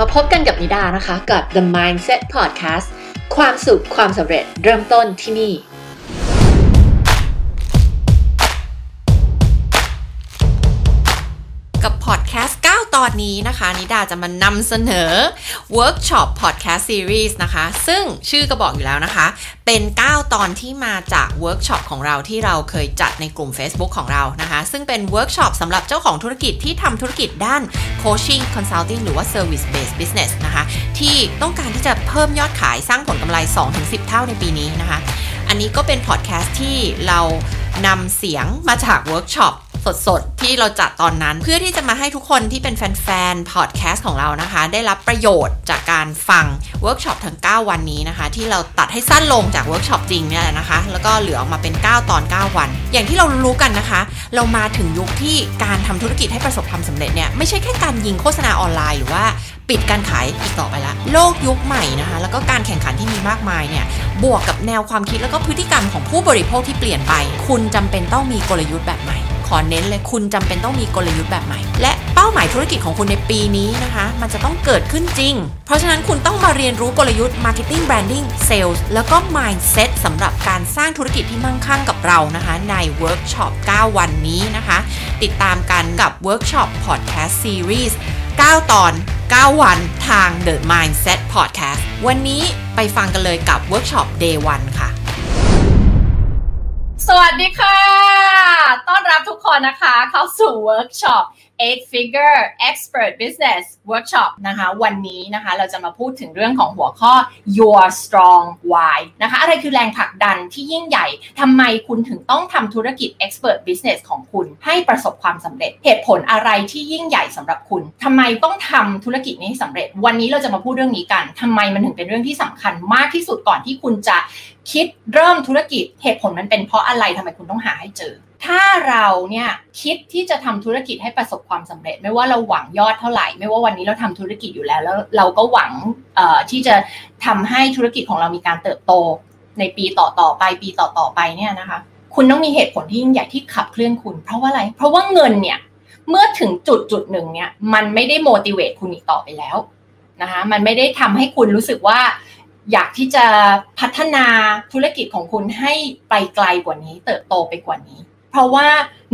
มาพบกันกับนิดานะคะ กับ The Mindset Podcast ความสุขความสำเร็จเริ่มต้นที่นี่ นี้นะคะ นิดาจะมานำเสนอ Workshop Podcast Series นะคะ ซึ่งชื่อก็บอกอยู่แล้วนะคะ เป็น 9 ตอนที่มาจากเวิร์กช็อปของเราที่เราเคยจัดในกลุ่ม Facebook ของเรานะคะ ซึ่งเป็นเวิร์กช็อปสำหรับเจ้าของธุรกิจที่ทำธุรกิจด้าน Coaching Consulting หรือว่า Service Based Business นะคะ ที่ต้องการที่จะเพิ่มยอดขายสร้างผลกำไร 2-10 เท่าในปีนี้นะคะ อันนี้ก็เป็นพอดแคสต์ที่เรานำเสียงมาจากเวิร์กช็อป สดๆ ที่เราจัดตอนนั้น เพื่อที่จะมาให้ทุกคนที่เป็นแฟนๆ พอดแคสต์ของเรานะคะ ได้รับประโยชน์จากการฟังเวิร์กช็อปทั้ง 9 วันนี้นะคะ ที่เราตัดให้สั้นลงจากเวิร์กช็อปจริงเนี่ยแหละนะคะ แล้วก็เหลือออกมาเป็น 9 ตอน 9 วัน อย่างที่เรารู้กันนะคะ เรามาถึงยุคที่การทำธุรกิจให้ประสบความสำเร็จเนี่ยไม่ใช่แค่การยิงโฆษณาออนไลน์หรือว่าปิดการขายอีกต่อไปละโลกยุคใหม่นะคะ แล้วก็การแข่งขันที่มีมากมายเนี่ยบวกกับแนวความคิดแล้วก็พฤติกรรมของผู้บริโภคที่เปลี่ยนไป คุณจำเป็นต้องมีกลยุทธ์แบบใหม่ ขอเน้นเลยคุณจำเป็นต้องมีกลยุทธ์แบบใหม่ และเป้าหมายธุรกิจของคุณในปีนี้นะคะ มันจะต้องเกิดขึ้นจริง เพราะฉะนั้นคุณต้องมาเรียนรู้กลยุทธ์ Marketing Branding Sales แล้วก็ Mindset สำหรับการสร้างธุรกิจที่มั่งคั่งกับเรานะคะ ในเวิร์กช็อป 9 วันนี้นะคะ ติดตามกันกับเวิร์กช็อป Podcast Series 9 ตอน 9 วันทาง The Mindset Podcast วันนี้ไปฟังกันเลยกับเวิร์กช็อป Day 1 ค่ะ สวัสดีค่ะ ต้อนรับทุกคนนะคะ เข้าสู่เวิร์กช็อป eight figure expert business workshop นะคะวันนี้นะคะเราจะมาพูดถึงเรื่องของหัวข้อ your strong why นะคะอะไรคือแรงผลักดันที่ยิ่งใหญ่ทำไมคุณถึงต้องทำธุรกิจ expert business ของคุณให้ประสบความสำเร็จ เหตุผลอะไรที่ยิ่งใหญ่สำหรับคุณทำไมต้องทำธุรกิจนี้ให้สำเร็จ วันนี้เราจะมาพูดเรื่องนี้กันทำไมมันถึงเป็นเรื่องที่สำคัญมากที่สุดก่อนที่คุณจะคิดเริ่มธุรกิจเหตุผลมันเป็นเพราะอะไรทำไมคุณต้องหาให้เจอ ถ้าเราเนี่ยคิดที่จะทำธุรกิจให้ประสบความสำเร็จ ไม่ว่าเราหวังยอดเท่าไหร่ ไม่ว่าวันนี้เราทำธุรกิจอยู่แล้ว แล้วเราก็หวังที่จะทำให้ธุรกิจของเรามีการเติบโต ในปีต่อต่อไป ปีต่อต่อไปเนี่ยนะคะ คุณต้องมีเหตุผลที่ยิ่งใหญ่ที่ขับเคลื่อนคุณ เพราะว่าอะไร เพราะว่าเงินเนี่ยเมื่อถึงจุดจุดหนึ่งเนี่ยมันไม่ได้โมดิเวตคุณอีกต่อไปแล้วนะคะมันไม่ได้ทำให้คุณรู้สึกว่าอยากที่จะพัฒนาธุรกิจของคุณให้ไปไกลกว่านี้ เติบโตไปกว่านี้ ราะว่า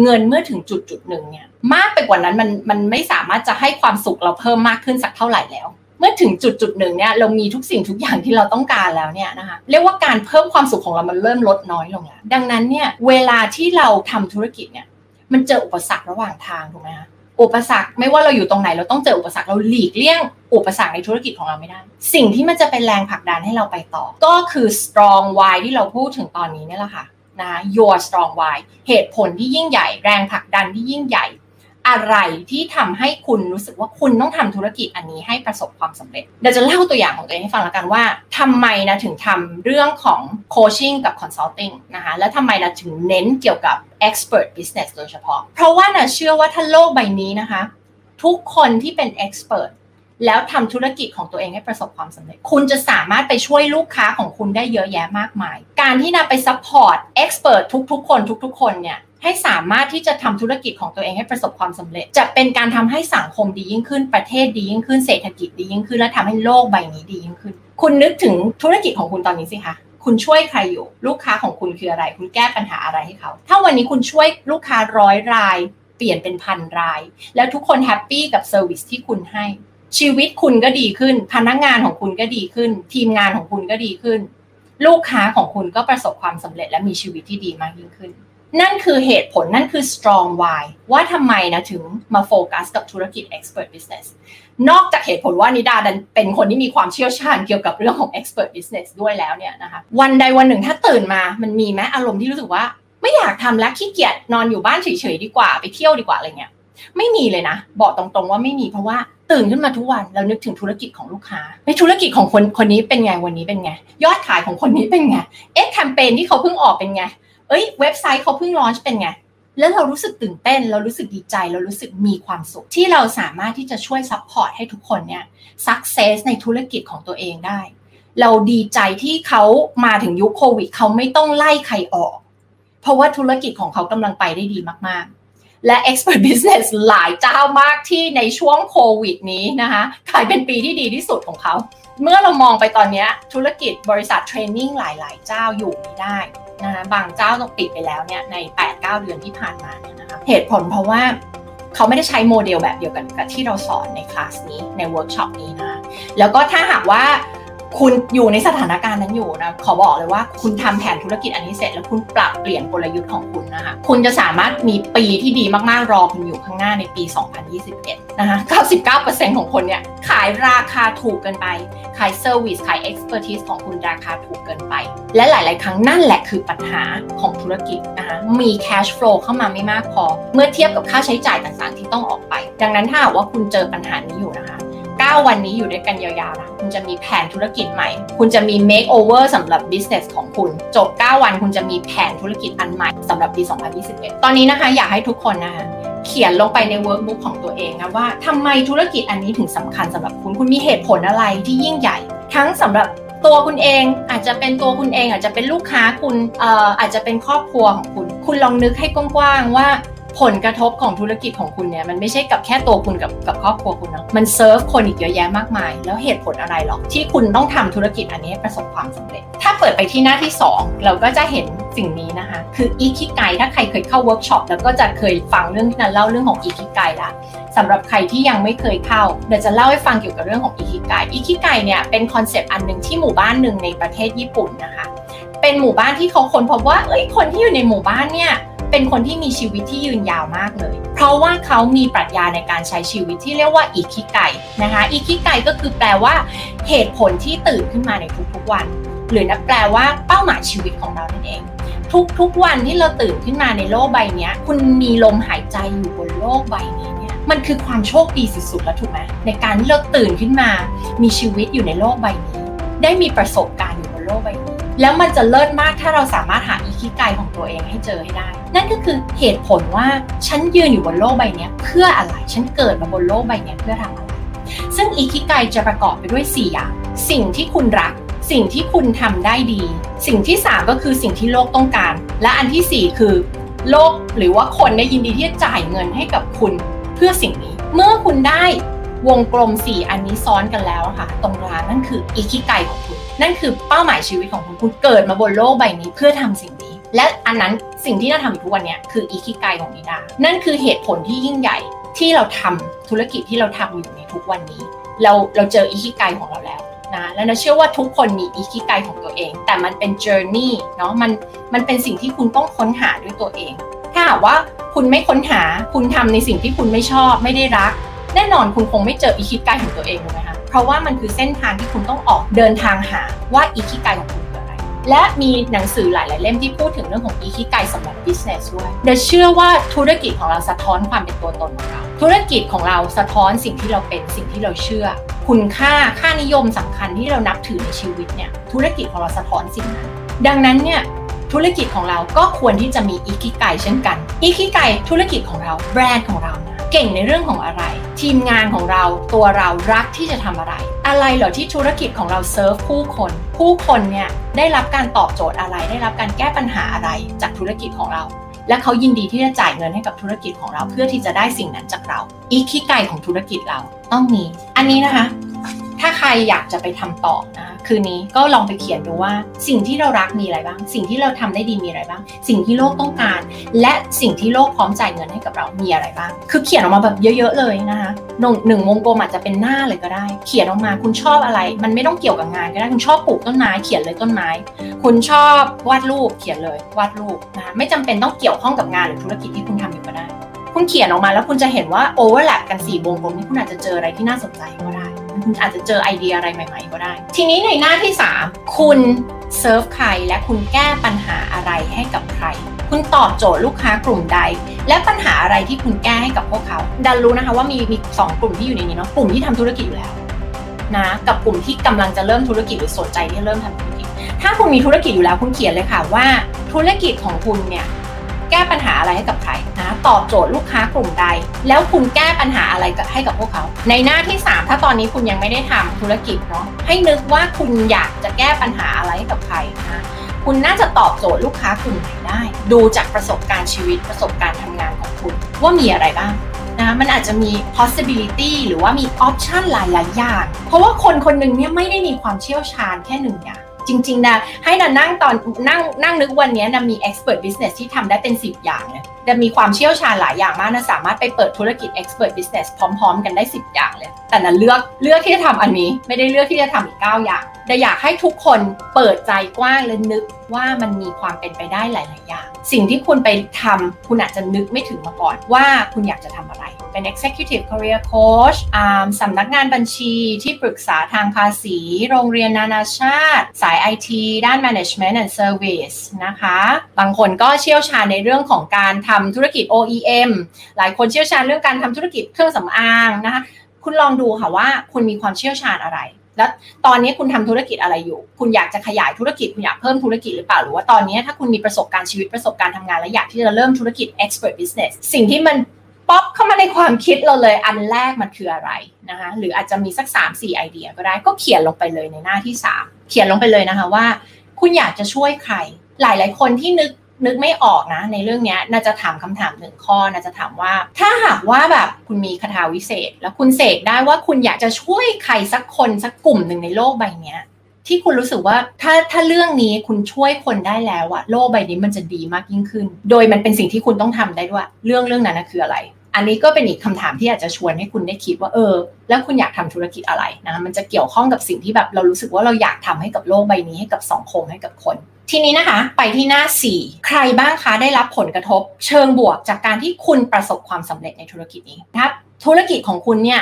เงินเมื่อถึงจุดจุดหนึ่งเนี่ยมากไปกว่านั้นมันมันไม่สามารถจะให้ความสุขเราเพิ่มมากขึ้นสักเท่าไหร่แล้ว เมื่อถึงจุดจุดหนึ่งเนี่ยเรามีทุกสิ่งทุกอย่างที่เราต้องการแล้วเนี่ยนะคะเรียกว่าการเพิ่มความสุขของเรามันเริ่มลดน้อยลงแล้วดังนั้นเนี่ยเวลาที่เราทำธุรกิจเนี่ยมันเจออุปสรรคระหว่างทางถูกไหมคะอุปสรรคไม่ว่าเราอยู่ตรงไหนเราต้องเจออุปสรรคเราหลีกเลี่ยงอุปสรรคในธุรกิจของเราไม่ได้ สิ่งที่มันจะเป็นแรงผลักดันให้เราไปต่อ ก็คือ strong why ที่เราพูดถึงตอนนี้นี่แหละค่ะ นะ your strong why เหตุผลที่ยิ่งใหญ่แรงผลักดันที่ยิ่งใหญ่ อะไรที่ทำให้คุณรู้สึกว่าคุณต้องทำธุรกิจอันนี้ให้ประสบความสำเร็จเดี๋ยวจะเล่าตัวอย่างของตัวเองให้ฟังแล้วกันว่าทำไมนะถึงทำเรื่องของ coaching กับ consulting นะคะแล้วทำไมนะถึงเน้นเกี่ยวกับ expert business โดยเฉพาะ เพราะว่านิดาเชื่อว่าถ้าโลกใบนี้นะคะ ทุกคนที่เป็น expert แล้วทำธุรกิจของตัวเองให้ประสบความสำเร็จ คุณจะสามารถไปช่วยลูกค้าของคุณได้เยอะแยะมากมาย การที่นิดาไป support expertทุกๆ คนทุก ๆ คนเนี่ยให้สามารถที่จะทำธุรกิจของตัวเองให้ประสบความสำเร็จ จะเป็นการทำให้สังคมดียิ่งขึ้นประเทศดียิ่งขึ้นเศรษฐกิจดียิ่งขึ้น และทำให้โลกใบนี้ดียิ่งขึ้น คุณนึกถึงธุรกิจของคุณตอนนี้สิคะคุณช่วยใครอยู่ ลูกค้าของคุณคืออะไร คุณแก้ปัญหาอะไรให้เขา ถ้าวันนี้คุณช่วยลูกค้าร้อยราย เปลี่ยนเป็นพันราย แล้วทุกคน happy กับ service ที่คุณให้ ชีวิตคุณก็ดีขึ้น พนักงานของคุณก็ดีขึ้น ทีมงานของคุณก็ดีขึ้น ลูกค้าของคุณก็ประสบความสำเร็จและมีชีวิตที่ดีมากยิ่งขึ้น นั่นคือเหตุผลนั่นคือ strong why ว่าทำไมนะถึงมาโฟกัสกับธุรกิจ expert business นอกจากเหตุผลว่านิดาดันเป็นคนที่มีความเชี่ยวชาญเกี่ยวกับเรื่องของ expert business ด้วยแล้วเนี่ยนะคะวันใดวันหนึ่งถ้าตื่นมามันมีไหมอารมณ์ที่รู้สึกว่า ไม่อยากทำแล้วขี้เกียจนอนอยู่บ้านเฉยๆดีกว่าไปเที่ยวดีกว่าอะไรเงี้ยไม่มีเลยนะ บอกตรงๆว่าไม่มีเพราะว่า ตื่นขึ้นมาทุกวันเรานึกถึงธุรกิจของลูกค้าในธุรกิจของคนคนนี้เป็นไงวันนี้เป็นไง ยอดขายของคนนี้เป็นไงเอ๊ะแคมเปญที่เขาเพิ่งออกเป็นไง เอ้ยเว็บไซต์เขาเพิ่ง launch เป็นไงแล้วเรารู้สึกตื่นเต้น เรารู้สึกดีใจ เรารู้สึกมีความสุข ที่เราสามารถที่จะช่วย support ให้ทุกคนเนี่ย success ในธุรกิจของตัวเองได้ เราดีใจที่เขามาถึงยุคโควิด เขาไม่ต้องไล่ใครออก เพราะว่าธุรกิจของเขากำลังไปได้ดีมากๆ และ expert business หลายเจ้ามากที่ในช่วงโควิดนี้นะคะกลายเป็นปีที่ดีที่สุดของเขา เมื่อเรามองไปตอนนี้ธุรกิจบริษัท training หลาย ๆ เจ้าอยู่ไม่ได้นะคะบางเจ้าต้องปิดไปแล้วเนี่ยใน 8-9 เดือนที่ผ่านมาเนี่ยนะคะเหตุผลเพราะว่าเขาไม่ได้ใช้โมเดลแบบเดียวกันกับที่เราสอนในคลาสนี้ในเวิร์กช็อปนี้นะ แล้วก็ถ้าหากว่า คุณอยู่ในสถานการณ์นั้นอยู่นะขอบอกเลยว่าคุณทำแผนธุรกิจอันนี้เสร็จ แล้วคุณปรับเปลี่ยนกลยุทธ์ของคุณนะคะคุณจะสามารถมีปีที่ดีมากๆรอคุณอยู่ข้างหน้าในปี 2021 นะคะ 99%ของคนเนี่ยขายราคาถูกเกินไป ขาย service ขาย expertise ของคุณราคาถูกเกินไป และหลาย ๆ ครั้งนั่นแหละคือปัญหาของธุรกิจนะคะมี cash flow เข้ามาไม่มากพอ เมื่อเทียบกับค่าใช้จ่ายต่าง ๆ ที่ต้องออกไป ดังนั้นถ้าว่าคุณเจอปัญหานี้อยู่นะคะ 9 วันนี้อยู่ด้วยกันยาวๆนะคุณจะมีแผนธุรกิจใหม่ คุณจะมี make over สำหรับ business ของคุณ จบ 9 วันคุณจะมีแผนธุรกิจอันใหม่สำหรับปี 2021 ตอนนี้นะคะอยากให้ทุกคนนะคะเขียนลงไปใน workbook ของตัวเองนะว่าทำไมธุรกิจอันนี้ถึงสำคัญสำหรับคุณ คุณมีเหตุผลอะไรที่ยิ่งใหญ่ ทั้งสำหรับตัวคุณเองอาจจะเป็นตัวคุณเองอาจจะเป็นลูกค้าคุณเอ่ออาจจะเป็นครอบครัวของคุณ คุณลองนึกให้กว้างๆว่า ผลกระทบของธุรกิจของคุณเนี่ยมันไม่ใช่กับแค่ตัวคุณกับกับครอบครัวคุณนะมันเซิร์ฟคนอีกเยอะแยะมากมาย แล้วเหตุผลอะไรหรอที่คุณต้องทำธุรกิจอันนี้ประสบความสำเร็จ ถ้าเปิดไปที่หน้าที่ 2 เราก็จะเห็นสิ่งนี้นะคะ คืออีคิไกถ้าใครเคยเข้าเวิร์กช็อปแล้วก็จะเคยฟังเรื่องที่นาเล่าเรื่องของอีคิไกละสำหรับใครที่ยังไม่เคยเข้าเดี๋ยวจะเล่าให้ฟังเกี่ยวกับเรื่องของอีคิไกอีคิไกเนี่ยเป็นคอนเซปต์อันหนึ่งที่หมู่บ้านหนึ่งในประเทศญี่ปุ่นนะคะเป็นหมู่บ้านที่เขาค้นพบว่าเอ้ยคนที่อยู่ในหมู่บ้านเนี่ย เป็นคนที่มีชีวิตที่ยืนยาวมากเลย เพราะว่าเขามีปรัชญาในการใช้ชีวิตที่เรียกว่าอิคิไกนะคะอิคิไกก็คือแปลว่า เหตุผลที่ตื่นขึ้นมาในทุกๆวัน หรือนับแปลว่าเป้าหมายชีวิตของเรานั่นเอง ทุกๆวันที่เราตื่นขึ้นมาในโลกใบนี้คุณมีลมหายใจอยู่บนโลกใบนี้เนี่ยมันคือความโชคดีสุดๆแล้วถูกไหมในการที่เราตื่นขึ้นมา มีชีวิตอยู่ในโลกใบนี้ ได้มีประสบการณ์อยู่บนโลกใบนี้แล้วมันจะเลิศมากถ้าเราสามารถหาอี คิไกของตัวเองให้เจอให้ได้ นั่นก็คือเหตุผลว่าฉันยืนอยู่บนโลกใบนี้เพื่ออะไร ฉันเกิดมาบนโลกใบนี้เพื่อทำอะไร ซึ่งอีคิไกจะประกอบไปด้วย 4 อย่าง สิ่งที่คุณรัก สิ่งที่คุณทำได้ดี สิ่งที่ 3 ก็คือสิ่งที่โลกต้องการ และอันที่ 4 คือโลกหรือว่าคนได้ยินดีที่จะจ่ายเงินให้กับคุณเพื่อสิ่งนี้ เมื่อคุณได้วงกลม 4 อันนี้ซ้อนกันแล้วค่ะ ตรงกลางนั่นคืออีคิไกของคุณ นั่นคือเป้าหมายชีวิตของคุณ คุณเกิดมาบนโลกใบนี้เพื่อทำสิ่งนี้ และอันนั้นสิ่งที่เราทำอยู่ทุกวันนี้คืออีคิไกของนิดา นั่นคือเหตุผลที่ยิ่งใหญ่ที่เราทำธุรกิจที่เราทำอยู่ในทุกวันนี้ เราเราเจออีคิไกของเราแล้วนะและเราเชื่อว่าทุกคนมีอีคิไกของตัวเอง แต่มันเป็น journey เนาะมันมันเป็นสิ่งที่คุณต้องค้นหาด้วยตัวเอง ถ้าหากว่าคุณไม่ค้นหาคุณทำในสิ่งที่คุณไม่ชอบ ไม่ได้รัก แน่นอนคุณคงไม่เจออีคิไกของตัวเองถูกไหมคะเพราะว่ามันคือเส้นทางที่คุณต้องออกเดินทางหาว่าอีคิไกของคุณ และมีหนังสือหลาย ๆ เล่มที่พูดถึงเรื่องของอีคิไกสำหรับ business ด้วยเดเชื่อว่าธุรกิจของเราสะท้อนความเป็นตัวตนของเรา ธุรกิจของเราสะท้อนสิ่งที่เราเป็นสิ่งที่เราเชื่อ คุณค่าค่านิยมสำคัญที่เรานับถือในชีวิตเนี่ยธุรกิจของเราสะท้อนสิ่งนั้น ดังนั้นเนี่ยธุรกิจของเราก็ควรที่จะมีอีคิไกเช่นกันอีคิไกธุรกิจของเราแบรนด์ของเรา เก่งในเรื่องของอะไร ทีมงานของเราตัวเรารักที่จะทำอะไร อะไรเหรอที่ธุรกิจของเราเซิร์ฟผู้คน ผู้คนเนี่ยได้รับการตอบโจทย์อะไร ได้รับการแก้ปัญหาอะไรจากธุรกิจของเรา และเขายินดีที่จะจ่ายเงินให้กับธุรกิจของเราเพื่อที่จะได้สิ่งนั้นจากเรา อีคิไก่ของธุรกิจเราต้องมี อันนี้นะคะ ถ้าใครอยากจะไปทำต่อนะ คืนนี้ก็ลองไปเขียนดูว่า สิ่งที่เรารักมีอะไรบ้าง สิ่งที่เราทำได้ดีมีอะไรบ้าง สิ่งที่โลกต้องการ และสิ่งที่โลกพร้อมจ่ายเงินให้กับเรามีอะไรบ้าง คือเขียนออกมาแบบเยอะๆเลยนะคะหนึ่งหนึ่งวงกลมอาจจะเป็นหน้าเลยก็ได้ เขียนออกมาคุณชอบอะไร มันไม่ต้องเกี่ยวกับงานก็ได้คุณชอบปลูกต้นไม้เขียนเลยต้นไม้ คุณชอบวาดรูปเขียนเลยวาดรูปนะคะไม่จำเป็นต้องเกี่ยวข้องกับงานหรือธุรกิจที่คุณทำอยู่ก็ได้ คุณเขียนออกมาแล้วคุณจะเห็นว่า overlap กันสี่วงกลมนี้คุณอาจจะเจออะไรที่น่าสนใจก็ได้ คุณอาจจะเจอไอเดียอะไรใหม่ ๆ ก็ได้ ทีนี้ในหน้าที่ 3 คุณเซิร์ฟใครและคุณแก้ปัญหาอะไรให้กับใคร คุณตอบโจทย์ลูกค้ากลุ่มใด และปัญหาอะไรที่คุณแก้ให้กับพวกเขา นารู้นะคะว่ามีมีสองกลุ่มที่อยู่ในนี้เนาะกลุ่มที่ทำธุรกิจอยู่แล้วนะกับกลุ่มที่กำลังจะเริ่มธุรกิจหรือสนใจที่เริ่มทำธุรกิจ ถ้าคุณมีธุรกิจอยู่แล้วคุณเขียนเลยค่ะว่า ธุรกิจของคุณเนี่ย แก้ปัญหาอะไรให้กับใครนะตอบโจทย์ลูกค้ากลุ่มใด แล้วคุณแก้ปัญหาอะไรให้กับพวกเขา ในหน้าที่ 3 ถ้าตอนนี้คุณยังไม่ได้ทำธุรกิจเนาะให้นึกว่าคุณอยากจะแก้ปัญหาอะไรให้กับใครนะคุณน่าจะตอบโจทย์ลูกค้ากลุ่มไหนได้ ดูจากประสบการณ์ชีวิตประสบการณ์ทำงานของคุณคุณ ว่ามีอะไรบ้างนะมันอาจจะมี possibility หรือว่ามี option หลายๆอย่าง เพราะว่าคนคนหนึ่งเนี่ยไม่ได้มีความเชี่ยวชาญแค่หนึ่งอย่าง จริงๆนะให้นันนั่งตอนนั่งนั่งนึกวันนี้นะมี expert business ที่ทำได้เป็น 10 อย่างเลยแต่มีความเชี่ยวชาญหลายอย่างมากนะสามารถไปเปิดธุรกิจ expert business พร้อม ๆ กันได้ 10 อย่างเลย แต่นั้นเลือกเลือกที่จะทำอันนี้ ไม่ได้เลือกที่จะทำอีก 9 อย่างแต่อยากให้ทุกคนเปิดใจกว้างและนึก ว่ามันมีความเป็นไปได้หลาย ๆ อย่าง สิ่งที่คุณไปทำคุณอาจจะนึกไม่ถึงมาก่อนว่าคุณอยากจะทำอะไร เป็น executive career coach สำนักงานบัญชีที่ปรึกษาทางภาษี โรงเรียนนานาชาติ สาย IT ด้าน management and service นะคะ บางคนก็เชี่ยวชาญในเรื่องของการทำธุรกิจ OEM หลายคนเชี่ยวชาญเรื่องการทำธุรกิจเครื่องสำอางนะคะคุณลองดูค่ะว่าคุณมีความเชี่ยวชาญอะไร แล้วตอนนี้คุณทำธุรกิจอะไรอยู่ คุณอยากจะขยายธุรกิจ คุณอยากเพิ่มธุรกิจหรือเปล่า หรือว่าตอนนี้ถ้าคุณมีประสบการณ์ชีวิตประสบการณ์ทำงาน และอยากที่จะเริ่มธุรกิจ expert business สิ่งที่มันป๊อปเข้ามาในความคิดเราเลย อันแรกมันคืออะไรนะคะ หรืออาจจะมีสัก 3-4 ไอเดียก็ได้ ก็เขียนลงไปเลยในหน้าที่ 3 เขียนลงไปเลยนะคะว่า คุณอยากจะช่วยใคร หลาย ๆ คนที่นึก นึกไม่ออกนะ ในเรื่องนี้น่าจะถามคำถามหนึ่งข้อน่าจะถามว่า ถ้าหากว่าแบบคุณมีคาถาวิเศษ แล้วคุณเสกได้ว่าคุณอยากจะช่วยใครสักคนสักกลุ่มหนึ่งในโลกใบนี้ที่คุณรู้สึกว่าถ้าถ้าเรื่องนี้คุณช่วยคนได้แล้วอะโลกใบนี้มันจะดีมากยิ่งขึ้น โดยมันเป็นสิ่งที่คุณต้องทำได้ด้วยเรื่องเรื่องนั้นคืออะไร อันนี้ก็เป็นอีกคำถามที่อาจจะชวนให้คุณได้คิดว่าเออ แล้วคุณอยากทำธุรกิจอะไรนะมันจะเกี่ยวข้องกับสิ่งที่แบบเรารู้สึกว่าเราอยากทำให้กับโลกใบนี้ให้กับสังคมให้กับคน ทีนี้นะคะ ไปที่หน้า 4 ใครบ้างคะได้รับผลกระทบ เชิงบวกจากการที่คุณประสบความสำเร็จในธุรกิจนี้นะครับธุรกิจของคุณเนี่ย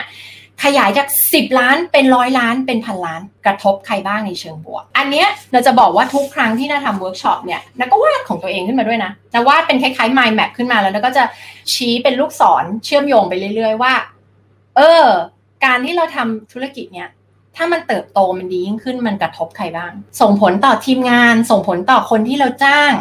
ขยายจาก 10 ล้านเป็นร้อยล้านเป็นพันล้านกระทบใครบ้างในเชิงบวก อันเนี้ยเราจะบอกว่าทุกครั้งที่นาทำเวิร์กช็อปเนี่ยนาก็วาดของตัวเองขึ้นมาด้วยนะนาวาดเป็นคล้ายๆ mind map ขึ้นมาแล้วนาก็จะชี้เป็นลูกศรเชื่อมโยงไปเรื่อย ๆ ว่า เออ การที่เราทำธุรกิจเนี่ย ถ้ามันเติบโตมันดียิ่งขึ้นมันกระทบใครบ้าง ส่งผลต่อทีมงาน ส่งผลต่อคนที่เราจ้าง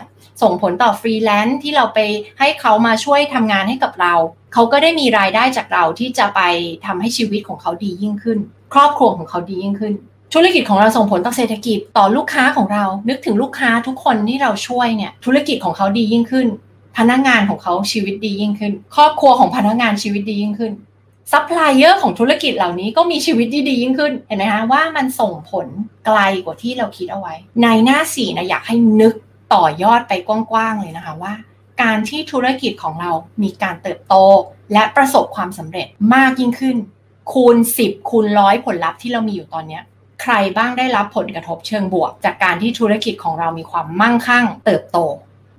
ส่งผลต่อฟรีแลนซ์ที่เราไปให้เขามาช่วยทำงานให้กับเรา เขาก็ได้มีรายได้จากเราที่จะไปทำให้ชีวิตของเขาดียิ่งขึ้น ครอบครัวของเขาดียิ่งขึ้น ธุรกิจของเราส่งผลต่อเศรษฐกิจต่อลูกค้าของเรา นึกถึงลูกค้าทุกคนที่เราช่วยเนี่ยธุรกิจของเขาดียิ่งขึ้น พนักงานของเขาชีวิตดียิ่งขึ้น ครอบครัวของพนักงานชีวิตดียิ่งขึ้น ซัพพลายเออร์ของธุรกิจเหล่านี้ก็มีชีวิตที่ดียิ่งขึ้นเห็นไหมคะว่ามันส่งผลไกลกว่าที่เราคิดเอาไว้ ในหน้าสี่นะอยากให้นึกต่อยอดไปกว้างๆเลยนะคะว่า การที่ธุรกิจของเรามีการเติบโต และประสบความสำเร็จมากยิ่งขึ้น คูณ 10 คูณร้อยผลลัพธ์ที่เรามีอยู่ตอนนี้ใครบ้างได้รับผลกระทบเชิงบวก จากการที่ธุรกิจของเรามีความมั่งคั่ง เติบโต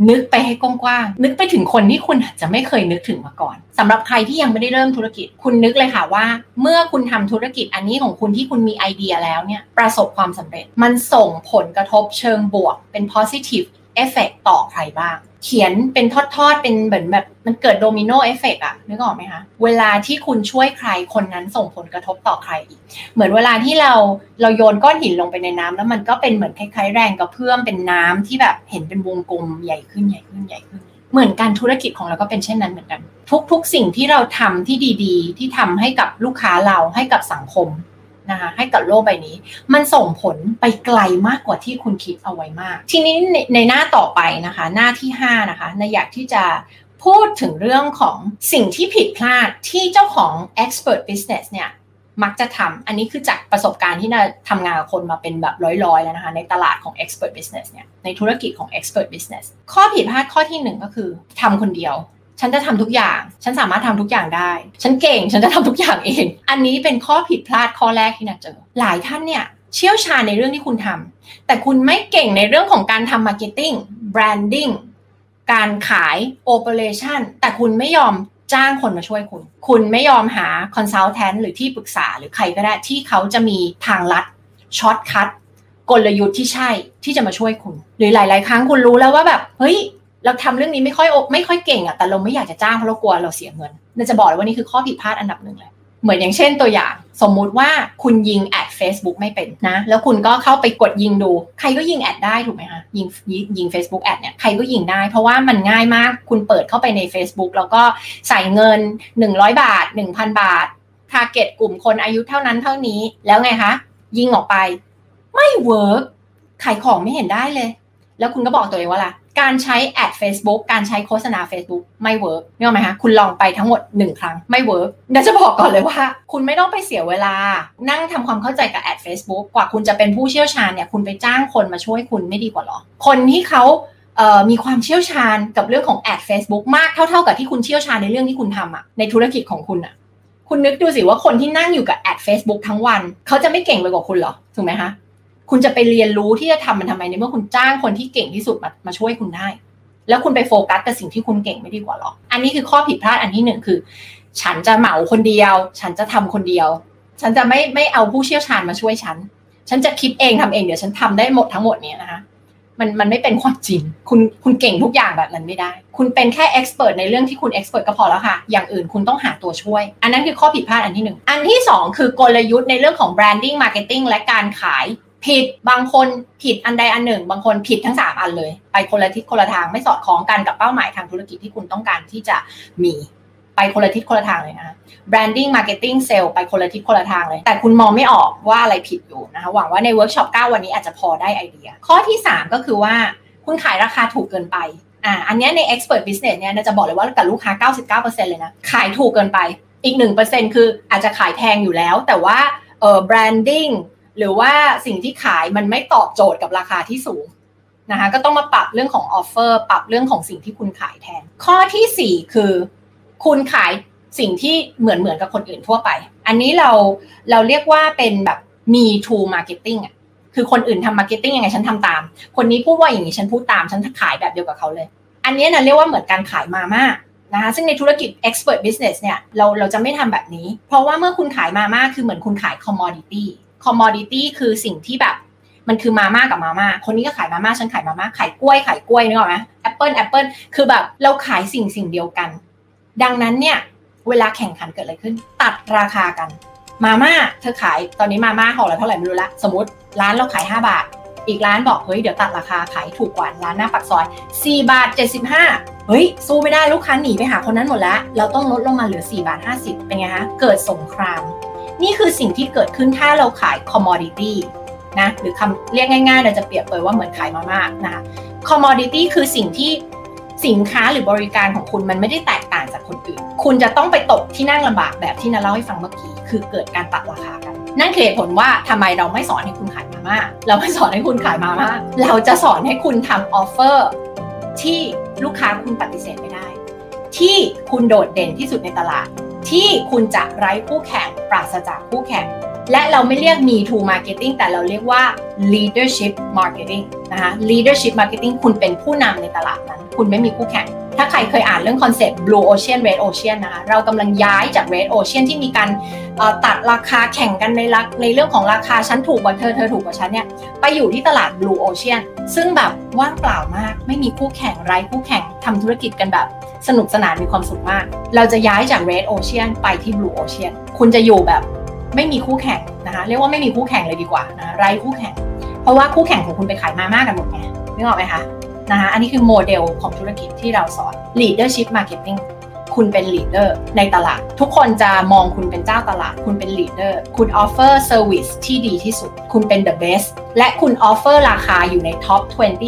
นึกไปให้กว้างๆนึกไปถึงคนที่คุณอาจจะไม่เคยนึกถึงมาก่อนสำหรับใครที่ยังไม่ได้เริ่มธุรกิจ คุณนึกเลยค่ะว่า เมื่อคุณทำธุรกิจอันนี้ของคุณที่คุณมีไอเดียแล้วเนี่ยประสบความสำเร็จ มันส่งผลกระทบเชิงบวกเป็น positive effect ต่อใครบ้าง เขียนเป็นทอดๆ เป็นเหมือนแบบมันเกิด domino effect อะนึกออกไหมคะ เวลาที่คุณช่วยใครคนนั้นส่งผลกระทบต่อใครอีก เหมือนเวลาที่เราเราโยนก้อนหินลงไปในน้ำแล้วมันก็เป็นเหมือนคล้ายๆ แรงกระเพื่อมเป็นน้ำที่แบบเห็นเป็นวงกลมใหญ่ขึ้นใหญ่ขึ้นใหญ่ขึ้น เหมือนการธุรกิจของเราก็เป็นเช่นนั้นเหมือนกัน ทุกๆ สิ่งที่เราทำที่ดีๆ ที่ทำให้กับลูกค้าเราให้กับสังคม นะคะให้กับโลกใบนี้ มันส่งผลไปไกลมากกว่าที่คุณคิดเอาไว้มาก ทีนี้ในหน้าต่อไปนะคะ หน้าที่ 5 นะคะในอยากที่จะพูดถึงเรื่องของสิ่งที่ผิดพลาดที่เจ้าของ expert business เนี่ยมักจะทำ อันนี้คือจากประสบการณ์ที่นาทำงานกับคนมาเป็นแบบร้อยๆแล้วนะคะ ในตลาดของ expert business เนี่ย ในธุรกิจของ expert business ข้อผิดพลาดข้อที่หนึ่งก็คือทำคนเดียว ฉันจะทำทุกอย่าง ฉันสามารถทำทุกอย่างได้ ฉันเก่ง ฉันจะทำทุกอย่างเอง อันนี้เป็นข้อผิดพลาดข้อแรกที่นาเจอ หลายท่านเนี่ยเชี่ยวชาญในเรื่องที่คุณทำแต่คุณไม่เก่งในเรื่องของการทำ marketing branding การขาย operation แต่คุณไม่ยอมจ้างคนมาช่วยคุณ คุณไม่ยอมหา consultant หรือที่ปรึกษาหรือใครก็ได้ที่เขาจะมีทางลัด shortcut กลยุทธ์ที่ใช่ที่จะมาช่วยคุณ หรือหลาย ๆ ครั้งคุณรู้แล้วว่าแบบ เฮ้ย เราทำเรื่องนี้ไม่ค่อยไม่ค่อยเก่งอะแต่เราไม่อยากจะจ้างเพราะเรากลัวเราเสียเงินนาจะบอกเลยว่านี่คือข้อผิดพลาดอันดับหนึ่งเลยเหมือนอย่างเช่นตัวอย่าง สมมุติว่าคุณยิงแอด Facebook ไม่เป็นนะ แล้วคุณก็เข้าไปกดยิงดู ใครก็ยิง ad ได้ถูกไหมคะยิงยิง Facebook แอดเนี่ยใครก็ยิงได้ เพราะว่ามันง่ายมากคุณเปิดเข้าไปใน Facebook แล้วก็ใส่เงิน 100 บาท 1,000 บาท target กลุ่มคนอายุเท่านั้นเท่านี้ แล้วไงคะ ยิงออกไป ไม่ work ขายของไม่เห็นได้เลย แล้วคุณก็บอกตัวเองว่าล่ะ การใช้ ad Facebook การใช้โฆษณา Facebook ไม่ work นี่ไหมคะคุณลองไปทั้งหมด 1 ครั้งไม่ work เดี๋ยวจะบอกก่อนเลยว่า คุณไม่ต้องไปเสียเวลา นั่งทำความเข้าใจกับแอด Facebook กว่าคุณจะเป็นผู้เชี่ยวชาญเนี่ยคุณไปจ้างคนมาช่วยคุณไม่ดีกว่าหรอ คนที่เขามีความเชี่ยวชาญกับเรื่องของแอด Facebook มากเท่าๆกับที่คุณเชี่ยวชาญในเรื่องที่คุณทำอะในธุรกิจของคุณอะคุณนึกดูสิว่าคนที่นั่งอยู่กับแอด Facebook ทั้งวัน เขาจะไม่เก่งไปกว่าคุณหรอถูกไหมคะ คุณจะไปเรียนรู้ที่จะทำมันทำไมในเมื่อคุณจ้างคนที่เก่งที่สุดมามาช่วยคุณได้ แล้วคุณไปโฟกัสกับสิ่งที่คุณเก่งไม่ดีกว่าหรออันนี้คือข้อผิดพลาดอันที่หนึ่งคือ ฉันจะเหมาคนเดียว ฉันจะทำคนเดียว ฉันจะไม่ไม่เอาผู้เชี่ยวชาญมาช่วยฉัน ฉันจะคิดเองทำเองเดี๋ยวฉันทำได้หมดทั้งหมดเนี้ยนะคะมันมันไม่เป็นความจริง คุณคุณเก่งทุกอย่างแบบนั้นไม่ได้ คุณเป็นแค่ expert ในเรื่องที่คุณ expert ก็พอแล้วค่ะ อย่างอื่นคุณต้องหาตัวช่วย อันนั้นคือข้อผิดพลาดอันที่หนึ่ง อันที่สองคือกลยุทธ์ในเรื่องของ branding marketing และการขาย ผิดบางคนผิดอันใดอันหนึ่ง บางคนผิดทั้งสามอันเลย ไปคนละทิศคนละทางไม่สอดคล้องกันกับเป้าหมายทางธุรกิจที่คุณต้องการที่จะมีไปคนละทิศคนละทางเลยนะคะ branding marketing sale ไปคนละทิศคนละทางเลย แต่คุณมองไม่ออกว่าอะไรผิดอยู่นะคะ หวังว่าในเวิร์กช็อป9วันนี้อาจจะพอได้ไอเดีย ข้อที่ 3 ก็คือว่าคุณขายราคาถูกเกินไปอ่าอันนี้ใน expert business เนี่ยจะบอกเลยว่ากับลูกค้า 99%เลยนะ ขายถูกเกินไปอีก 1%คืออาจจะขายแพงอยู่แล้ว แต่ว่าเออ branding หรือว่าสิ่งที่ขายมันไม่ตอบโจทย์กับราคาที่สูงนะคะก็ต้องมาปรับเรื่องของออฟเฟอร์ปรับเรื่องของสิ่งที่คุณขายแทน ข้อที่ 4 คือ คุณขายสิ่งที่เหมือนเหมือนกับคนอื่นทั่วไป อันนี้เราเราเรียกว่าเป็นแบบ me too marketing อะคือคนอื่นทำ marketing ยังไงฉันทำตาม คนนี้พูดว่าอย่างนี้ฉันพูดตามฉันขายแบบเดียวกับเขาเลย อันนี้นาเรียกว่าเหมือนการขายมาม่านะคะซึ่งในธุรกิจ expert business เนี่ยเราเราจะไม่ทำแบบนี้ เพราะว่าเมื่อคุณขายมาม่าคือเหมือนคุณขาย commodity commodity คือสิ่งที่แบบ มันคือมาม่ากับมาม่าคนนี้ก็ขายมาม่าฉันขายมาม่าขายกล้วยขายกล้วยนึกออกไหมแอปเปิลแอปเปิลคือแบบเราขายสิ่งสิ่งเดียวกัน ดังนั้นเนี่ยเวลาแข่งขันเกิดอะไรขึ้น ตัดราคากัน มาม่าเธอขายตอนนี้มาม่าห่อละเท่าไหร่ไม่รู้ละ สมมติร้านเราขาย 5 บาท อีกร้านบอกเฮ้ยเดี๋ยวตัดราคาขายถูกกว่าร้านหน้าปักซอย 4 บาท 75 เฮ้ยสู้ไม่ได้ลูกค้าหนีไปหาคนนั้นหมดแล้ว เราต้องลดลงมาเหลือ 4 บาท 50 เป็นไงฮะเกิดสงคราม นี่คือสิ่งที่เกิดขึ้นถ้าเราขาย commodity นะหรือคำเรียกง่ายๆเราจะเปรียบเปยว่าเหมือนขายมาม่านะคะ commodity คือสิ่งที่สินค้าหรือบริการของคุณมันไม่ได้แตกต่างจากคนอื่น คุณจะต้องไปตกที่นั่งลำบากแบบที่นาเล่าให้ฟังเมื่อกี้ คือเกิดการตัดราคากัน นั่นคือเหตุผลว่าทำไมเราไม่สอนให้คุณขายมาม่า เราไม่สอนให้คุณขายมาม่า เราจะสอนให้คุณทำ offer ที่ลูกค้าคุณปฏิเสธไม่ได้ ที่คุณโดดเด่นที่สุดในตลาด ที่คุณจะไร้คู่แข่งปราศจากคู่แข่ง และเราไม่เรียก me too marketing แต่เราเรียกว่า leadership marketing นะคะ leadership marketing คุณเป็นผู้นำในตลาดนั้น คุณไม่มีคู่แข่ง ถ้าใครเคยอ่านเรื่องคอนเซ็ปต์ blue ocean red ocean นะคะเรากำลังย้ายจาก red ocean ที่มีการตัดราคาแข่งกันในรักในเรื่องของราคาชั้นถูกกว่าเธอเธอถูกกว่าฉันเนี่ยไปอยู่ที่ตลาด blue ocean ซึ่งแบบว่างเปล่ามาก ไม่มีคู่แข่งไร้คู่แข่งทำธุรกิจกันแบบ สนุกสนานมีความสุขมาก เราจะย้ายจาก red ocean ไปที่ blue ocean คุณจะอยู่แบบไม่มีคู่แข่งนะคะเรียกว่าไม่มีคู่แข่งเลยดีกว่านะไร้คู่แข่ง เพราะว่าคู่แข่งของคุณไปขายมาม่ากันหมดไงนึกออกไหมคะนะคะอันนี้คือโมเดลของธุรกิจที่เราสอน leadership marketing คุณเป็น leader ในตลาด ทุกคนจะมองคุณเป็นเจ้าตลาด คุณเป็น leader คุณ offer service ที่ดีที่สุด คุณเป็น the best และคุณ offer ราคาอยู่ใน top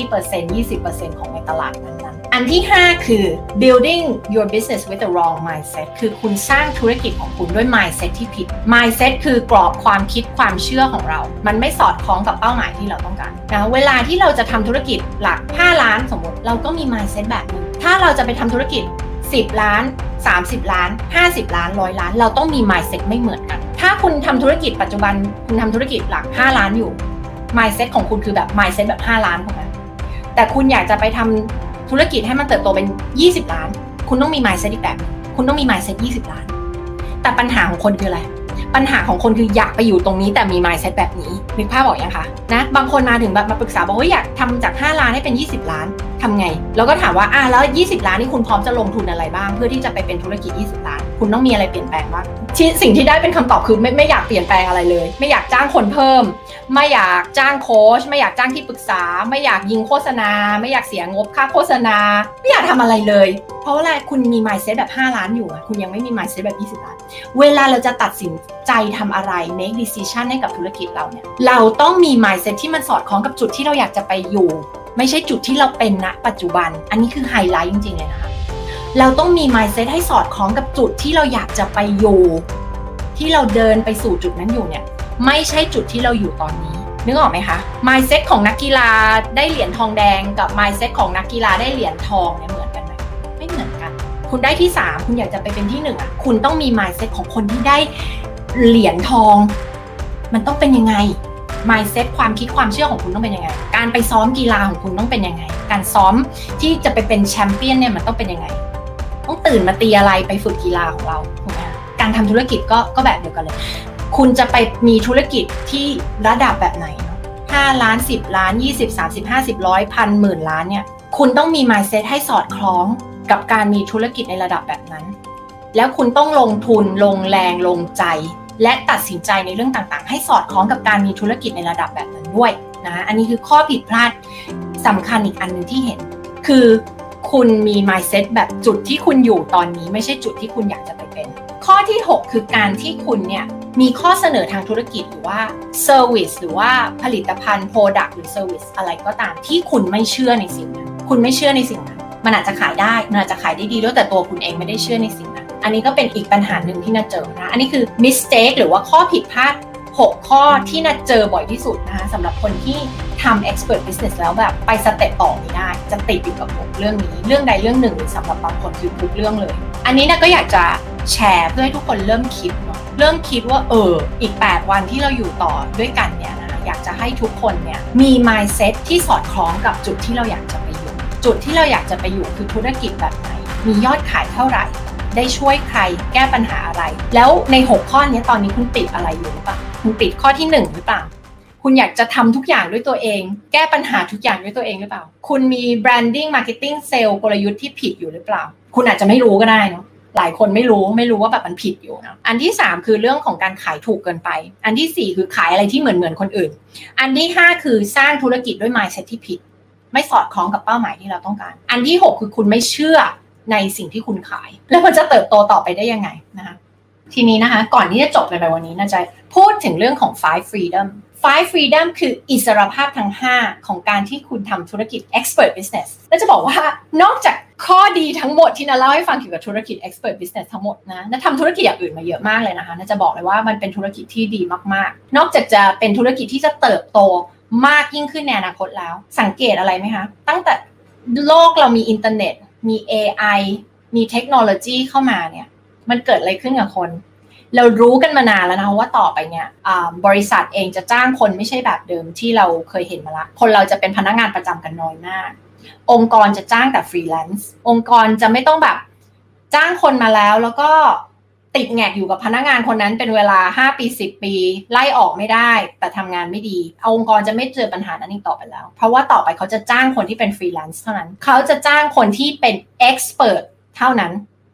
20% 20%ของในตลาดนั้น อันที่ 5 คือ building your business with the wrong mindset คือคุณสร้างธุรกิจของคุณด้วย mindset ที่ผิด mindset คือกรอบความคิดความเชื่อของเรา มันไม่สอดคล้องกับเป้าหมายที่เราต้องการนะเวลาที่เราจะทำธุรกิจหลัก 5 ล้านสมมติ เราก็มี mindset แบบนึงถ้าเราจะไปทำธุรกิจ 10 ล้าน 30 ล้าน 50 ล้านร้อยล้าน เราต้องมี mindset ไม่เหมือนกัน ถ้าคุณทำธุรกิจปัจจุบัน คุณทำธุรกิจหลัก 5 ล้านอยู่ mindset ของคุณคือแบบ mindset แบบ 5 ล้านถูกไหมแต่คุณอยากจะไปทำ ธุรกิจให้มันเติบโตเป็น 20 ล้าน คุณต้องมี mindset อีกแบบ คุณต้องมี mindset 20 ล้าน แต่ปัญหาของคนคืออะไร ปัญหาของคนคืออยากไปอยู่ตรงนี้แต่มี mindset แบบนี้นึกภาพบอกยังคะนะบางคนมาถึงแบบมาปรึกษาบอกว่าอยากทำจาก 5 ล้านให้เป็น 20 ล้าน ทำไง แล้วก็ถามว่าอะแล้ว 20 ล้านนี่คุณพร้อมจะลงทุนอะไรบ้าง เพื่อที่จะไปเป็นธุรกิจ 20 ล้าน คุณต้องมีอะไรเปลี่ยนแปลงบ้างที่สิ่งที่ได้เป็นคำตอบคือไม่ไม่อยากเปลี่ยนแปลงอะไรเลย ไม่อยากจ้างคนเพิ่ม ไม่อยากจ้างโค้ชไม่อยากจ้างที่ปรึกษา ไม่อยากยิงโฆษณา ไม่อยากเสียงบค่าโฆษณา ไม่อยากทำอะไรเลย เพราะอะไรคุณมี mindset แบบ 5 ล้านอยู่คุณยังไม่มี mindset แบบ 20 ล้าน เวลาเราจะตัดสินใจทำอะไร make decision ให้กับธุรกิจเราเนี่ยเราต้องมี mindset ที่มันสอดคล้องกับจุดที่เราอยากจะไปอยู่ ไม่ใช่จุดที่เราเป็นณปัจจุบัน อันนี้คือไฮไลท์จริงๆเลยนะคะ เราต้องมี mindset ให้สอดคล้องกับจุดที่เราอยากจะไปอยู่ ที่เราเดินไปสู่จุดนั้นอยู่เนี่ย ไม่ใช่จุดที่เราอยู่ตอนนี้ นึกออกไหมคะ mindset ของนักกีฬาได้เหรียญทองแดงกับ mindset ของนักกีฬาได้เหรียญทองเนี่ยเหมือนกันไหมไม่เหมือนกัน คุณได้ที่ 3 คุณอยากจะไปเป็นที่1อะคุณต้องมี mindset ของคนที่ได้เหรียญทอง มันต้องเป็นยังไง mindset ความคิดความเชื่อของคุณต้องเป็นยังไง การไปซ้อมกีฬาของคุณต้องเป็นยังไง การซ้อมที่จะไปเป็นแชมเปี้ยนเนี่ยมันต้องเป็นยังไง ต้องตื่นมาตีอะไรไปฝึกกีฬาของเราถูกไหมการทำธุรกิจก็ก็แบบเดียวกันเลย คุณจะไปมีธุรกิจที่ระดับแบบไหนเนาะห้าล้านสิบล้านยี่สิบสามสิบห้าสิบร้อยพันหมื่นล้านเนี่ย คุณต้องมี mindset ให้สอดคล้องกับการมีธุรกิจในระดับแบบนั้น แล้วคุณต้องลงทุนลงแรงลงใจ และตัดสินใจในเรื่องต่างๆ ให้สอดคล้องกับการมีธุรกิจในระดับแบบนั้นด้วยนะอันนี้คือข้อผิดพลาดสำคัญอีกอันหนึ่งที่เห็น คือคุณมี mindset แบบจุดที่คุณอยู่ตอนนี้ ไม่ใช่จุดที่คุณอยากจะไปเป็น ข้อที่ 6 คือการที่คุณเนี่ยมีข้อเสนอทางธุรกิจหรือว่า service หรือว่าผลิตภัณฑ์ product หรือ service อะไรก็ตามที่คุณไม่เชื่อในสิ่งนั้นคุณไม่เชื่อในสิ่งนั้นมันอาจจะขายได้มันอาจจะขายได้ดีด้วยแต่ตัวคุณเองไม่ได้เชื่อในสิ่งนั้น อันนี้ก็เป็นอีกปัญหาหนึ่งที่น่าเจอนะ อันนี้คือ mistake หรือว่าข้อผิดพลาด 6 ข้อที่น่าเจอบ่อยที่สุดนะคะสำหรับคนที่ทำ expert business แล้วแบบไปสเต็ปต่อไม่ได้ จะติดอยู่กับผมเรื่องนี้ เรื่องใดเรื่องหนึ่งสำหรับบางคนคือทุกเรื่องเลย อันนี้นะก็อยากจะแชร์เพื่อให้ทุกคนเริ่มคิดเนาะเริ่มคิดว่าเอออีก 8 วันที่เราอยู่ต่อด้วยกันเนี่ยนะอยากจะให้ทุกคนเนี่ยมี mindset ที่สอดคล้องกับจุดที่เราอยากจะไปอยู่ จุดที่เราอยากจะไปอยู่คือธุรกิจแบบไหน มียอดขายเท่าไหร่ ได้ช่วยใครแก้ปัญหาอะไร แล้วใน 6 ข้อนี้ตอนนี้คุณติดอะไรอยู่หรือเปล่าคุณติดข้อที่ 1 หรือเปล่า คุณอยากจะทำทุกอย่างด้วยตัวเอง แก้ปัญหาทุกอย่างด้วยตัวเองหรือเปล่า คุณมี branding marketing sale กลยุทธ์ที่ผิดอยู่หรือเปล่า คุณอาจจะไม่รู้ก็ได้เนาะหลายคนไม่รู้ไม่รู้ว่าแบบมันผิดอยู่นะอันที่ 3 คือเรื่องของการขายถูกเกินไป อันทีสี่ 4 คือขายอะไรที่เหมือนเหมือนคนอื่น อันที่ 5 คือสร้างธุรกิจด้วย mindset ที่ผิด ไม่สอดคล้องกับเป้าหมายที่เราต้องการ อันที่ 6 คือคุณไม่เชื่อ ในสิ่งที่คุณขาย แล้วมันจะเติบโตต่อไปได้ยังไงนะคะทีนี้นะคะ ก่อนที่จะจบในวันนี้นะจ๊ะพูดถึงเรื่องของ five freedom five freedom คืออิสรภาพทั้ง 5 ของการที่คุณทำธุรกิจ expert business และจะบอกว่านอกจากข้อดีทั้งหมดที่นาเล่าให้ฟังเกี่ยวกับธุรกิจ expert business ทั้งหมดนะนาทำธุรกิจอย่างอื่นมาเยอะมากเลยนะคะนาจะบอกเลยว่ามันเป็นธุรกิจที่ดีมากๆ นอกจากจะเป็นธุรกิจที่จะเติบโตมากยิ่งขึ้นในอนาคตแล้ว สังเกตอะไรไหมคะ ตั้งแต่โลกเรามีอินเทอร์เน็ต มี AI มีเทคโนโลยีเข้ามาเนี่ย มันเกิดอะไรขึ้นกับคน เรารู้กันมานานแล้วนะว่าต่อไปเนี่ยบริษัทเองจะจ้างคนไม่ใช่แบบเดิมที่เราเคยเห็นมาละ คนเราจะเป็นพนักงานประจำกันน้อยมาก องค์กรจะจ้างแต่ฟรีแลนซ์องค์กรจะไม่ต้องแบบจ้างคนมาแล้วแล้วก็ ติดแหง็กอยู่กับพนักงานคนนั้นเป็นเวลา 5 ปี 10 ปี ไล่ออกไม่ได้ แต่ทำงานไม่ดีองค์กรจะไม่เจอปัญหานั้นอีกต่อไปแล้ว เพราะว่าต่อไปเขาจะจ้างคนที่เป็นฟรีแลนซ์เท่านั้น เขาจะจ้างคนที่เป็น expert เท่านั้น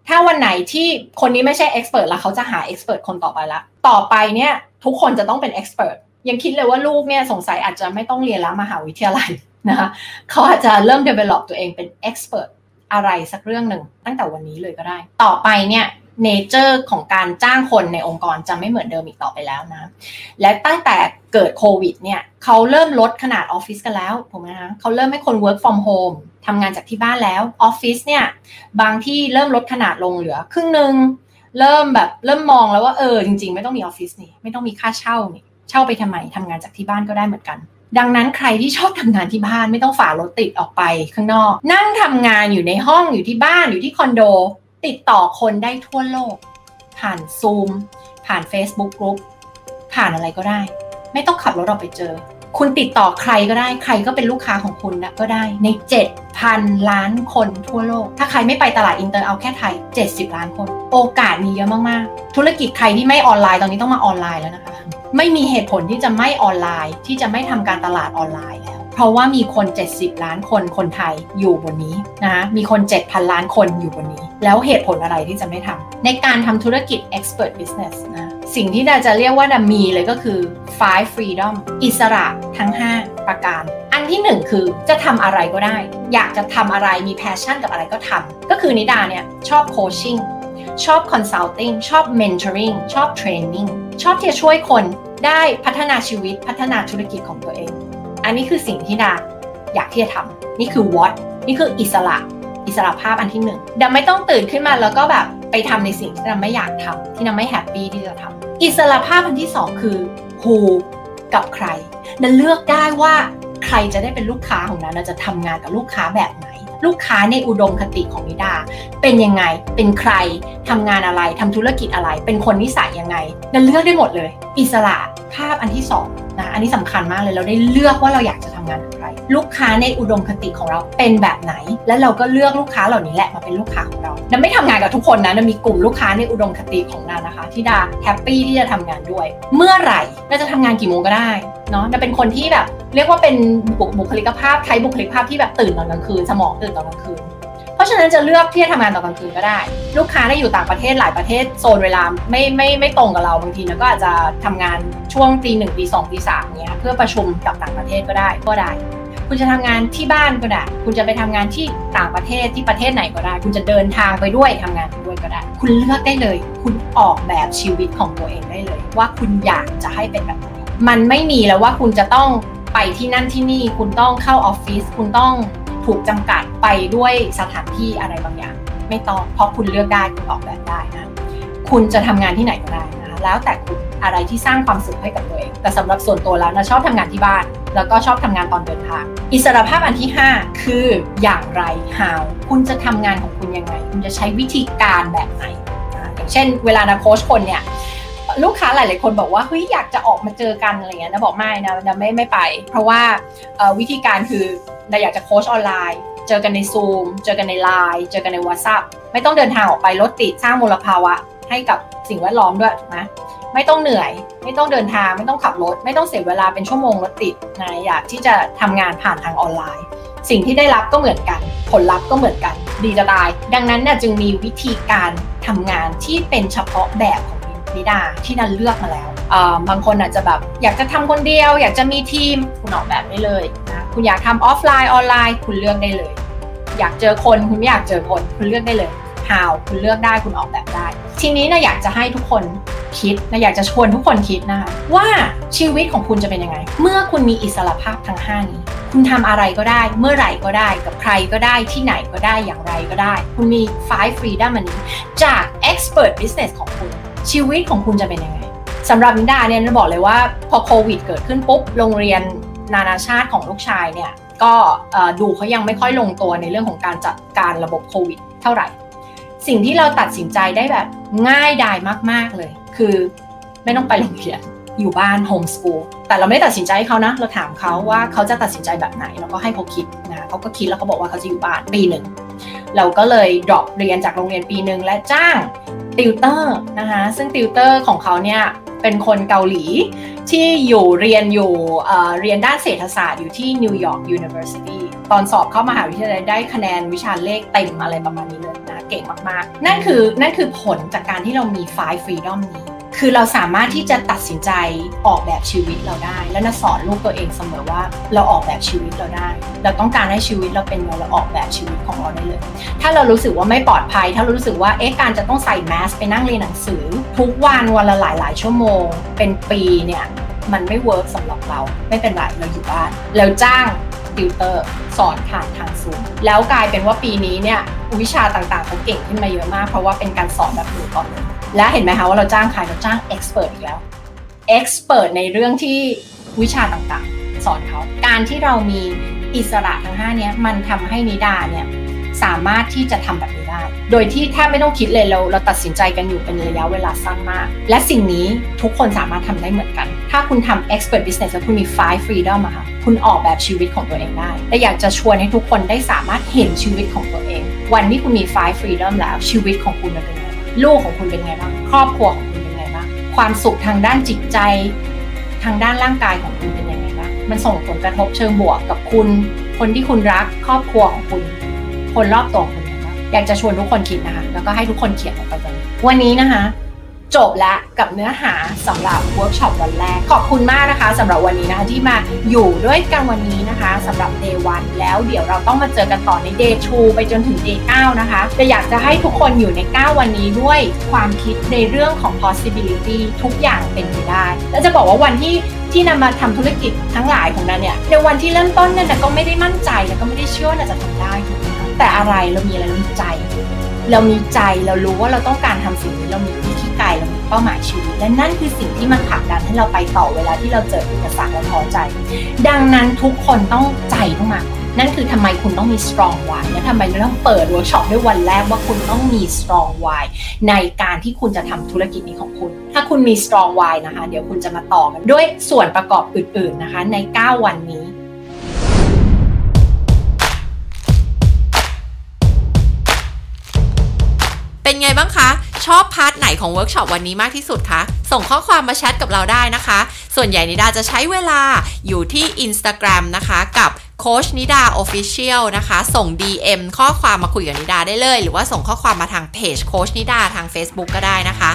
ถ้าวันไหนที่คนนี้ไม่ใช่ expert แล้วเขาจะหา expert คนต่อไปละต่อไปเนี่ยทุกคนจะต้องเป็น expert ยังคิดเลยว่าลูกเนี่ยสงสัยอาจจะไม่ต้องเรียนแล้วมหาวิทยาลัยนะคะเขาอาจจะเริ่ม develop ตัวเองเป็น expert อะไรสักเรื่องหนึ่งตั้งแต่วันนี้เลยก็ได้ ต่อไปเนี่ย nature ของการจ้างคนในองค์กรจะไม่เหมือนเดิมอีกต่อไปแล้วนะ และตั้งแต่เกิดโควิดเนี่ยเขาเริ่มลดขนาดออฟฟิศกันแล้วถูกไหมคะเขาเริ่มให้คน work from home ทำงานจากที่บ้านแล้วออฟฟิศเนี่ยบางที่เริ่มลดขนาดลงเหลือครึ่งหนึ่งเริ่มแบบเริ่มมองแล้วว่าเออจริง ๆ ไม่ต้องมีออฟฟิศนี่ไม่ต้องมีค่าเช่านี่เช่าไปทำไมทำงานจากที่บ้านก็ได้เหมือนกัน ดังนั้นใครที่ชอบทำงานที่บ้านไม่ต้องฝ่ารถติดออกไปข้างนอก นั่งทำงานอยู่ในห้องอยู่ที่บ้านอยู่ที่คอนโด ติดต่อคนได้ทั่วโลก ผ่านซูมผ่าน Facebook Group ผ่านอะไรก็ได้ ไม่ต้องขับรถออกไปเจอ คุณติดต่อใครก็ได้ใครก็เป็นลูกค้าของคุณนะก็ได้ใน 7,000 ล้านคนทั่วโลก ถ้าใครไม่ไปตลาดอินเตอร์เอาแค่ไทย 70 ล้านคน โอกาสมีเยอะมากๆ ธุรกิจใครที่ไม่ออนไลน์ตอนนี้ต้องมาออนไลน์แล้วนะคะ ไม่มีเหตุผลที่จะไม่ออนไลน์ ที่จะไม่ทำการตลาดออนไลน์แล้ว เพราะว่ามีคน 70 ล้านคนคนไทยอยู่บนนี้นะมีคน 7,000 ล้านคนอยู่บนนี้ แล้วเหตุผลอะไรที่จะไม่ทำในการทำธุรกิจ expert business นะสิ่งที่ดาจะเรียกว่าดามีเลยก็คือ five freedom อิสระทั้ง 5 ประการ อันที่ 1 คือจะทำอะไรก็ได้ อยากจะทำอะไรมี passion กับอะไรก็ทำก็คือนิดาเนี่ยชอบ coaching ชอบ consulting ชอบ mentoring ชอบ training ชอบที่จะช่วยคนได้พัฒนาชีวิตพัฒนาธุรกิจของตัวเอง อันนี้คือสิ่งที่ดาอยากที่จะทำนี่คือ what นี่คืออิสระอิสระภาพอันที่หนึ่งดาไม่ต้องตื่นขึ้นมาแล้วก็แบบไปทำในสิ่งที่ดาไม่อยากทำที่ดาไม่แฮปปี้ที่จะทำอิสระภาพอันที่สองคือ who กับใครดันเลือกได้ว่าใครจะได้เป็นลูกค้าของนั้นจะทำงานกับลูกค้าแบบไหน ลูกค้าในอุดมคติของนิดา เป็นยังไงเป็นใครทำงานอะไรทำธุรกิจอะไร เป็นคนนิสัยยังไงดันเลือกได้หมดเลย อิสระภาพอันที่สอง นะอันนี้สำคัญมากเลยเราได้เลือกว่าเราอยากจะทำงานกับใครลูกค้าในอุดมคติของเราเป็นแบบไหน แล้วเราก็เลือกลูกค้าเหล่านี้แหละมาเป็นลูกค้าของเรานันไม่ทำงานกับทุกคนนะนันมีกลุ่มลูกค้าในอุดมคติของนันนะคะ ที่ดาแฮปปี้ที่จะทำงานด้วย เมื่อไหร่เราจะทำงานกี่โมงก็ได้เนาะจะเป็นคนที่แบบ เรียกว่าเป็นบุคลิกภาพใช้บุคลิกภาพที่แบบตื่นตอนกลางคืน สมองตื่นตอนกลางคืน เพราะฉะนั้นจะเลือกที่จะทำงานตอนกลางคืนก็ได้ ลูกค้าได้อยู่ต่างประเทศหลายประเทศโซนเวลาไม่ไม่ไม่ตรงกับเราบางทีนะก็อาจจะทำงานช่วงตีหนึ่งตีสองตีสามเนี้ยเพื่อประชุมกับต่างประเทศก็ได้ก็ได้ คุณจะทำงานที่บ้านก็ได้ คุณจะไปทำงานที่ต่างประเทศที่ประเทศไหนก็ได้ คุณจะเดินทางไปด้วยทำงานไปด้วยก็ได้ คุณเลือกได้เลย คุณออกแบบชีวิตของตัวเองได้เลย ว่าคุณอยากจะให้เป็นแบบไหนมันไม่มีแล้วว่าคุณจะต้องไปที่นั่นที่นี่คุณต้องเข้าออฟฟิศคุณต้อง ถูกจำกัดไปด้วยสถานที่อะไรบางอย่าง ไม่ต้องเพราะคุณเลือกได้คุณออกแบบได้นะคุณจะทำงานที่ไหนก็ได้นะคะแล้วแต่คุณอะไรที่สร้างความสุขให้กับตัวเองแต่สำหรับส่วนตัวแล้วนะชอบทำงานที่บ้าน แล้วก็ชอบทำงานตอนเดินทาง อิสรภาพอันที่ 5 คืออย่างไร how คุณจะทำงานของคุณยังไง คุณจะใช้วิธีการแบบไหนอย่างเช่น เวลานะโค้ชคนเนี่ยลูกค้าหลาย ๆ คนบอกว่าเฮ้ยอยากจะออกมาเจอกันอะไรเงี้ยนะบอกไม่นะนะไม่ไม่ไป เพราะว่าวิธีการคือ เราอยากจะโค้ชออนไลน์ เจอกันใน Zoom เจอกันใน Line เจอกันใน WhatsApp ไม่ต้องเดินทางออกไปรถติดสร้างมลภาวะ ให้กับสิ่งแวดล้อมด้วยถูกไหมไม่ต้องเหนื่อย ไม่ต้องเดินทาง ไม่ต้องขับรถ ไม่ต้องเสียเวลาเป็นชั่วโมงรถติดนะอยากที่จะทำงานผ่านทางออนไลน์ สิ่งที่ได้รับก็เหมือนกัน ผลลัพธ์ก็เหมือนกัน ดีจะตาย ดังนั้นเนี่ยจึงมีวิธีการทำงานที่เป็นเฉพาะแบบของ นิดาที่นันเลือกมาแล้ว บางคนอาจจะแบบอยากจะทำคนเดียว อยากจะมีทีมคุณออกแบบได้เลยนะคุณอยากทำออฟไลน์ออนไลน์ คุณเลือกได้เลย อยากเจอคนคุณไม่อยากเจอคนคุณเลือกได้เลย how คุณเลือกได้คุณออกแบบได้ ทีนี้นะอยากจะให้ทุกคนคิดนะอยากจะชวนทุกคนคิดนะคะว่าชีวิตของคุณจะเป็นยังไง เมื่อคุณมีอิสระภาพทั้ง5นี้ คุณทำอะไรก็ได้ เมื่อไหร่ก็ได้ กับใครก็ได้ที่ไหนก็ได้อย่างไรก็ได้ คุณมี five freedom อันนี้จาก expert business ของคุณ ชีวิตของคุณจะเป็นยังไงสำหรับนิดาเนี่ยจะบอกเลยว่าพอโควิดเกิดขึ้นปุ๊บโรงเรียนนานาชาติของลูกชายเนี่ยก็ดูเขายังไม่ค่อยลงตัวในเรื่องของการจัดการระบบโควิดเท่าไหร่ สิ่งที่เราตัดสินใจได้แบบง่ายดายมาก ๆเลย คือไม่ต้องไปโรงเรียน อยู่บ้านโฮมสกูลแต่เราไม่ได้ตัดสินใจให้เขานะ เราถามเขาว่าเขาจะตัดสินใจแบบไหน แล้วก็ให้เขาคิดนะเขาก็คิดแล้วเขาบอกว่าเขาจะอยู่บ้านปีหนึ่งเราก็เลย drop เรียนจากโรงเรียนปีหนึ่งและจ้างติวเตอร์นะคะซึ่งติวเตอร์ของเขาเนี่ยเป็นคนเกาหลีที่อยู่เรียนอยู่เรียนด้านเศรษฐศาสตร์อยู่ที่ New York University ตอนสอบเข้ามหาวิทยาลัยได้คะแนนวิชาเลขเต็มอะไรประมาณนี้เลยนะเก่งมากๆ นั่นคือนั่นคือผลจากการที่เรามี five freedom นี้ คือเราสามารถที่จะตัดสินใจออกแบบชีวิตเราได้ และนิดาสอนลูกตัวเองเสมอว่าเราออกแบบชีวิตเราได้ เราต้องการให้ชีวิตเราเป็นไงเราออกแบบชีวิตของเราได้เลย ถ้าเรารู้สึกว่าไม่ปลอดภัย ถ้าเรารู้สึกว่าเอ๊ะการจะต้องใส่แมสก์ไปนั่งเรียนหนังสือ ทุกวันวันละหลายหลายชั่วโมง เป็นปีเนี่ยมันไม่ work สำหรับเราไม่เป็นไรเราอยู่บ้านแล้วจ้างติวเตอร์สอนผ่านทางซูมแล้วกลายเป็นว่าปีนี้เนี่ยวิชาต่างๆเขาเก่งขึ้นมาเยอะมาก เพราะว่าเป็นการสอนแบบมือต่อมือ และเห็นไหมคะว่าเราจ้างใครเราจ้าง expert อีกแล้วเอ็กซ์เพรสในเรื่องที่วิชาต่างๆ สอนเขา การที่เรามีอิสระทั้ง5นี้มันทำให้นิดาเนี่ยสามารถที่จะทำแบบนี้ได้ โดยที่แทบไม่ต้องคิดเลยเราเราตัดสินใจกันอยู่เป็นระยะเวลาสั้นมาก และสิ่งนี้ทุกคนสามารถทำได้เหมือนกัน ถ้าคุณทำ expert business แล้วคุณมี five freedom อะค่ะ คุณออกแบบชีวิตของตัวเองได้และอยากจะชวนให้ทุกคนได้สามารถเห็นชีวิตของตัวเอง วันที่คุณมี five freedom แล้วชีวิตของคุณจะเป็นไง ลูกของคุณเป็นไงบ้างครอบครัวของคุณเป็นไงบ้างความสุขทางด้านจิตใจ ทางด้านร่างกายของคุณเป็นยังไงบ้างมันส่งผลกระทบเชิงบวกกับคุณ คนที่คุณรัก ครอบครัวของคุณ คนรอบตัวคุณอยากจะชวนทุกคนคิดนะคะ แล้วก็ให้ทุกคนเขียนลงไปตรงนี้วันนี้นะคะ จบแล้วกับเนื้อหาสำหรับเวิร์กช็อปวันแรก ขอบคุณมากนะคะสำหรับวันนี้นะคะที่มาอยู่ด้วยกันวันนี้นะคะสำหรับ day 1แล้วเดี๋ยวเราต้องมาเจอกันต่อใน day 2ไปจนถึง day 9นะคะจะอยากจะให้ทุกคนอยู่ใน 9 วันนี้ด้วยความคิดในเรื่องของ possibility ทุกอย่างเป็นไปได้ และจะบอกว่าวันที่นิดามาทำธุรกิจทั้งหลายของนิดาเนี่ยในวันที่เริ่มต้นเนี่ยก็ไม่ได้มั่นใจแล้วก็ไม่ได้เชื่อว่าจะทำได้ แต่อะไรเรามีอะไรเรามีใจ เรามีใจเรารู้ว่าเราต้องการทำสิ่งนี้เรามี big why เรามีเป้าหมายชีวิตและนั่นคือสิ่งที่มันผลักดันให้เราไปต่อเวลาที่เราเจออุปสรรคและท้อใจ ดังนั้นทุกคนต้องใจต้องมานั่นคือทำไมคุณต้องมี strong why และทำไมเราต้องเปิดเวิร์กช็อปด้วยวันแรกว่าคุณต้องมี strong why ในการที่คุณจะทำธุรกิจนี้ของคุณ ถ้าคุณมี strong why นะคะ เดี๋ยวคุณจะมาต่อกันด้วยส่วนประกอบอื่น ๆนะคะ ใน 9 วันนี้ เป็นไงบ้างคะ ชอบ part ไหนของเวิร์กช็อปวันนี้มากที่สุดคะ ส่งข้อความมาแชทกับเราได้นะคะ ส่วนใหญ่นิดาจะใช้เวลาอยู่ที่ Instagram นะคะกับโคชนิดา Official นะคะ ส่ง DM ข้อความมาคุยกับนิดาได้เลย หรือว่าส่งข้อความมาทางเพจโคชนิดาทาง Facebook ก็ได้นะคะ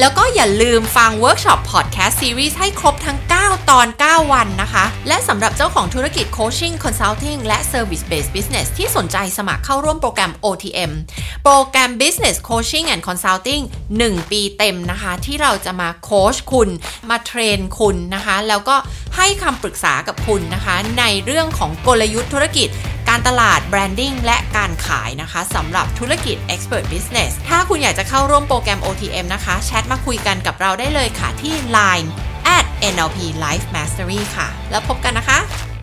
แล้วก็อย่าลืมฟังเวิร์กช็อปพอดแคสต์ซีรีส์ให้ครบทั้ง 9 ตอน 9 วันนะคะ และสำหรับเจ้าของธุรกิจ coaching consulting และ Service Based Business ที่สนใจสมัครเข้าร่วมโปรแกรม OTM โปรแกรม Business Coaching and Consulting 1 ปีเต็มนะคะ ที่เราจะมาโคชคุณมา train คุณนะคะ แล้วก็ให้คำปรึกษากับคุณนะคะ ในเรื่องของกลยุทธ์ธุรกิจการตลาด branding และการขายนะคะสำหรับธุรกิจ Expert Business ถ้าคุณอยากจะเข้าร่วมโปรแกรม OTM นะคะ แชทมาคุยกันกับเราได้เลยค่ะที่ Line at NLP Life Mastery ค่ะ แล้วพบกันนะคะ